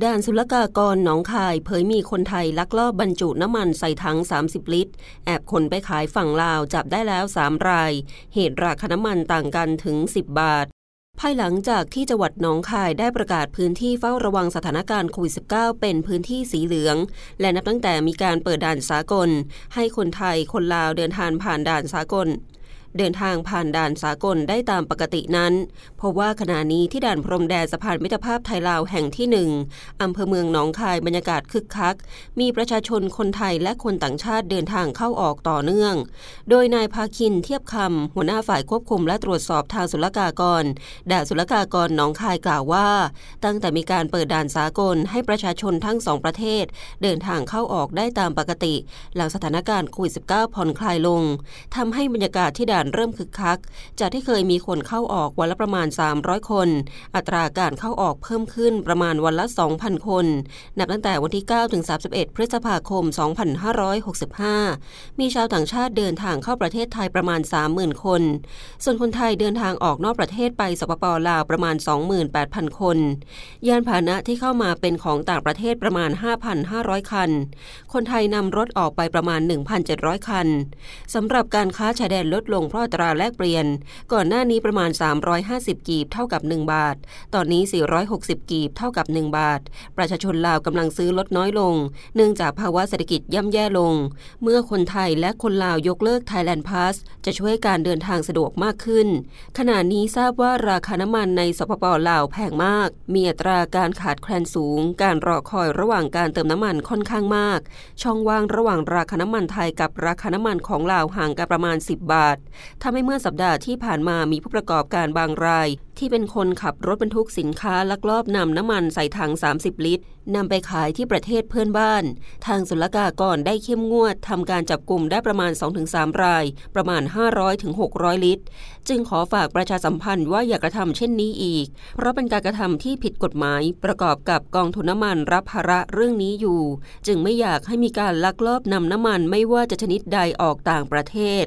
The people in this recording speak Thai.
ด่านศุลกากรหนองคายเผยมีคนไทยลักลอบบรรจุน้ำมันใส่ถัง 30 ลิตร แอบขนไปขายฝั่งลาวจับได้แล้ว 3 ราย เหตุราคาน้ำมันต่างกันถึง 10 บาท ภายหลังจากที่จังหวัดหนองคายได้ประกาศพื้นที่เฝ้าระวังสถานการณ์โควิด -19 เป็นพื้นที่สีเหลือง และนับตั้งแต่มีการเปิดด่านสากล ให้คนไทยคนลาวเดินทางผ่านด่านสากล เดินทางผ่านด่านสากลได้ตามปกตินั้นเพราะว่าขณะนี้ที่ด่านพรมแดนสะพานมิตรภาพไทยลาวแห่งที่หนึ่งอำเภอเมืองหนองคายบรรยากาศคึกคัก มีประชาชนคนไทยและคนต่างชาติเดินทางเข้าออกต่อเนื่อง โดยนายภาคินเทียบคำหัวหน้าฝ่ายควบคุมและตรวจสอบทางศุลกากร ด่านศุลกากรหนองคายกล่าวว่า ตั้งแต่มีการเปิดด่านสากลให้ประชาชนทั้งสองประเทศ เดินทางเข้าออกได้ตามปกติ หลังสถานการณ์โควิด -19 ผ่อนคลายลงทำให้บรรยากาศที่ด่านเริ่มคึกคัก จากที่เคยมีคนเข้าออกวันละประมาณ 300 คน อัตราการเข้าออกเพิ่มขึ้นประมาณวันละ 2,000 คน นับตั้งแต่วันที่ 9 ถึง 31 พฤษภาคม 2565 มีชาวต่างชาติเดินทางเข้าประเทศไทยประมาณ 30,000 คน ส่วนคนไทยเดินทางออกนอกประเทศไปสปปลาวประมาณ 28,000 คน ยานพาหนะที่เข้ามาเป็นของต่างประเทศประมาณ 5,500 คัน คนไทยนำรถออกไปประมาณ 1,700 คันสำหรับการค้าชายแดนลดลงเพราะอัตราแลกเปลี่ยน ก่อนหน้านี้ประมาณ 350 กีบเท่ากับ 1 บาท ตอนนี้ 460 กีบเท่ากับ 1 บาท ประชาชนลาวกำลังซื้อลดน้อยลง เนื่องจากภาวะเศรษฐกิจย่ำแย่ลง เมื่อคนไทยและคนลาวยกเลิก Thailand Pass จะช่วยการเดินทางสะดวกมากขึ้น ขณะนี้ทราบว่าราคาน้ำมันในสปปลาวแพงมาก มีอัตราการขาดแคลนสูง การรอคอยระหว่างการเติมน้ำมันค่อนข้างมาก ช่องว่างระหว่างราคาน้ำมันไทยกับราคาน้ำมันของลาวห่างกันประมาณ 10 บาททำให้เมื่อสัปดาห์ที่ผ่านมามีผู้ประกอบการบางราย ที่เป็นคนขับรถบรรทุกสินค้าลักลอบนำน้ำมันใส่ถัง 30 ลิตรนำไปขายที่ประเทศเพื่อนบ้าน ทางศุลกากรได้เข้มงวดทำการจับกลุ่มได้ประมาณ 2-3 ราย ประมาณ 500-600 ลิตร จึงขอฝากประชาสัมพันธ์ว่าอย่ากระทำเช่นนี้อีก เพราะเป็นการกระทำที่ผิดกฎหมาย ประกอบกับกองทุนน้ำมันรับภาระเรื่องนี้อยู่ จึงไม่อยากให้มีการลักลอบนำน้ำมันไม่ว่าจะชนิดใดออกต่างประเทศ